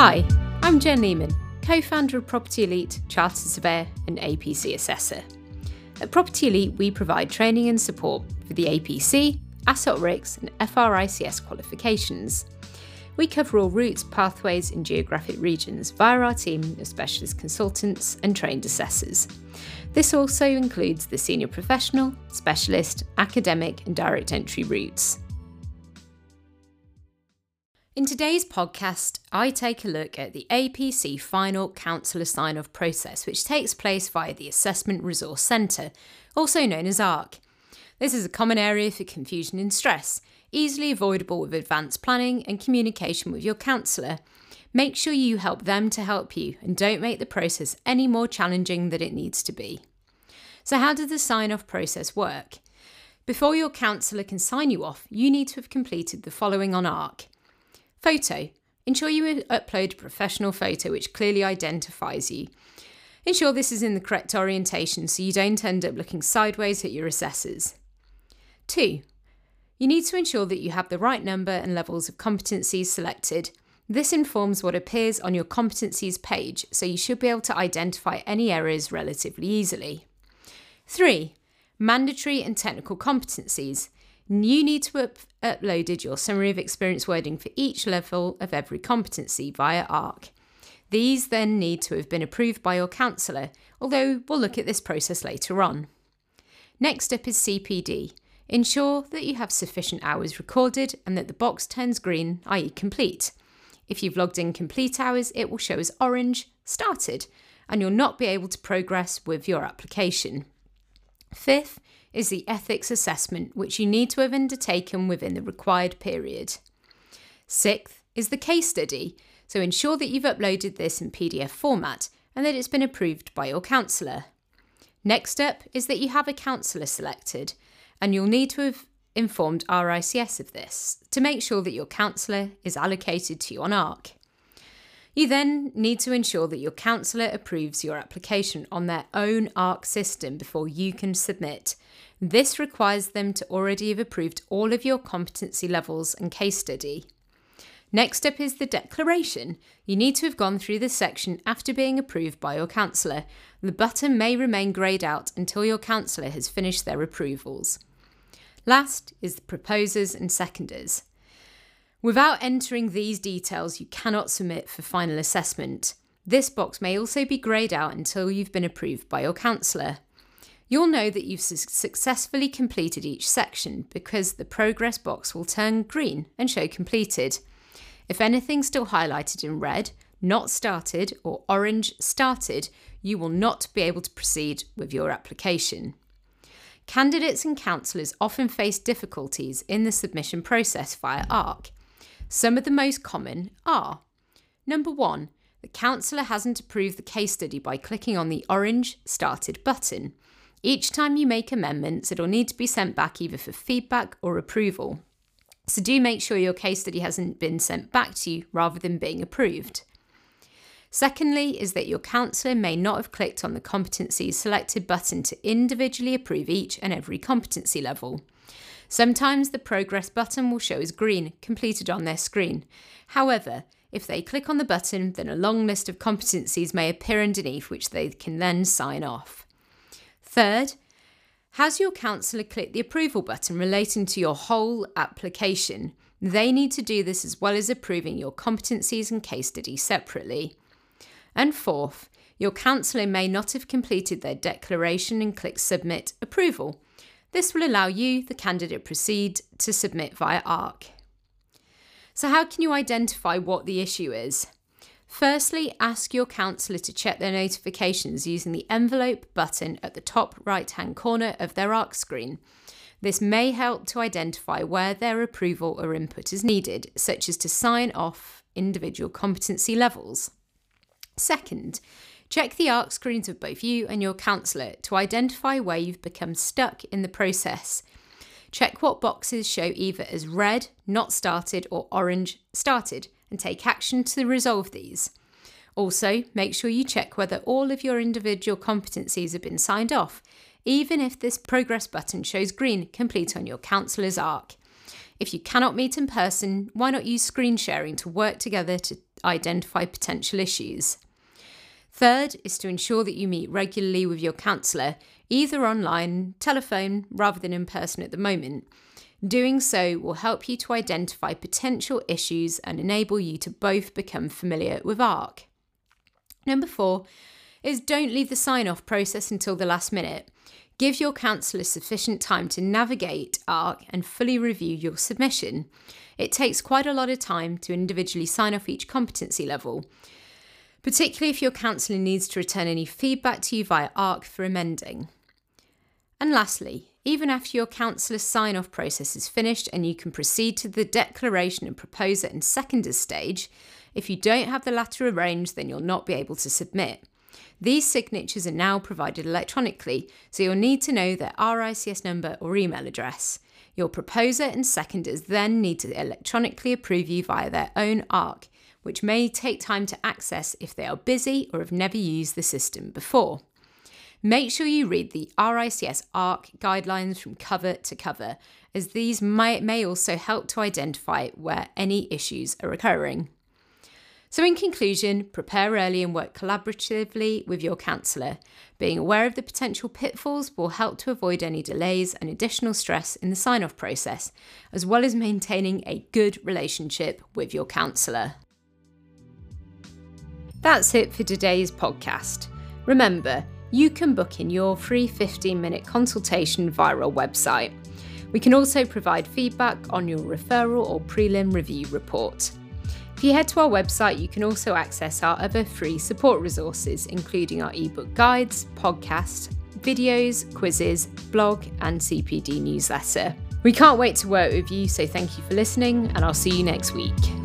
Hi, I'm Jen Lemen, co founder of Property Elite, Chartered Surveyor, and APC Assessor. At Property Elite, we provide training and support for the APC, AssocRICS, and FRICS qualifications. We cover all routes, pathways, and geographic regions via our team of specialist consultants and trained assessors. This also includes the senior professional, specialist, academic, and direct entry routes. In today's podcast, I take a look at the APC final counsellor sign off process, which takes place via the Assessment Resource Centre, also known as ARC. This is a common area for confusion and stress, easily avoidable with advanced planning and communication with your counsellor. Make sure you help them to help you and don't make the process any more challenging than it needs to be. So, how does the sign off process work? Before your counsellor can sign you off, you need to have completed the following on ARC. Photo. Ensure you upload a professional photo which clearly identifies you. Ensure this is in the correct orientation so you don't end up looking sideways at your assessors. 2. You need to ensure that you have the right number and levels of competencies selected. This informs what appears on your competencies page, so you should be able to identify any errors relatively easily. 3. Mandatory and technical competencies. You need to have uploaded your summary of experience wording for each level of every competency via ARC. These then need to have been approved by your counsellor, although we'll look at this process later on. Next up is CPD. Ensure that you have sufficient hours recorded and that the box turns green, i.e., complete. If you've logged in complete hours, it will show as orange, started, and you'll not be able to progress with your application. Fifth is the ethics assessment, which you need to have undertaken within the required period. Sixth is the case study, so ensure that you've uploaded this in PDF format and that it's been approved by your counsellor. Next up is that you have a counsellor selected, and you'll need to have informed RICS of this to make sure that your counsellor is allocated to you on ARC. You then need to ensure that your counsellor approves your application on their own ARC system before you can submit. This requires them to already have approved all of your competency levels and case study. Next up is the declaration. You need to have gone through this section after being approved by your counsellor. The button may remain greyed out until your counsellor has finished their approvals. Last is the proposers and seconders. Without entering these details, you cannot submit for final assessment. This box may also be greyed out until you've been approved by your counsellor. You'll know that you've su- successfully completed each section because the progress box will turn green and show completed. If anything's still highlighted in red, not started, or orange started, you will not be able to proceed with your application. Candidates and counsellors often face difficulties in the submission process via ARC. Some of the most common are number one, the counsellor hasn't approved the case study by clicking on the orange Started button. Each time you make amendments, it'll need to be sent back either for feedback or approval. So do make sure your case study hasn't been sent back to you rather than being approved. Secondly, is that your counsellor may not have clicked on the competencies selected button to individually approve each and every competency level. Sometimes the progress button will show as green, completed on their screen. However, if they click on the button, then a long list of competencies may appear underneath which they can then sign off. Third, has your counsellor clicked the approval button relating to your whole application? They need to do this as well as approving your competencies and case study separately. And fourth, your counsellor may not have completed their declaration and click Submit Approval. This will allow you, the candidate, proceed to submit via ARC. So, how can you identify what the issue is? Firstly, ask your counsellor to check their notifications using the envelope button at the top right hand corner of their ARC screen. This may help to identify where their approval or input is needed, such as to sign off individual competency levels. Second, check the ARC screens of both you and your counsellor to identify where you've become stuck in the process. Check what boxes show either as red, not started, or orange, started, and take action to resolve these. Also, make sure you check whether all of your individual competencies have been signed off, even if this progress button shows green complete on your counsellor's ARC. If you cannot meet in person, why not use screen sharing to work together to identify potential issues. Third is to ensure that you meet regularly with your counsellor, either online, telephone, rather than in person at the moment. Doing so will help you to identify potential issues and enable you to both become familiar with ARC. Number four is don't leave the sign off process until the last minute. Give your counsellor sufficient time to navigate ARC and fully review your submission. It takes quite a lot of time to individually sign off each competency level, particularly if your counsellor needs to return any feedback to you via ARC for amending. And lastly, even after your counsellor's sign off process is finished and you can proceed to the declaration and proposer and seconder stage, if you don't have the latter arranged, then you'll not be able to submit. These signatures are now provided electronically, so you'll need to know their RICS number or email address. Your proposer and seconders then need to electronically approve you via their own ARC, which may take time to access if they are busy or have never used the system before. Make sure you read the RICS ARC guidelines from cover to cover, as these may, may also help to identify where any issues are occurring. So, in conclusion, prepare early and work collaboratively with your counsellor. Being aware of the potential pitfalls will help to avoid any delays and additional stress in the sign off process, as well as maintaining a good relationship with your counsellor. That's it for today's podcast. Remember, you can book in your free 15 minute consultation via our website. We can also provide feedback on your referral or prelim review report. If you head to our website, you can also access our other free support resources, including our ebook guides, podcasts, videos, quizzes, blog, and CPD newsletter. We can't wait to work with you, so thank you for listening, and I'll see you next week.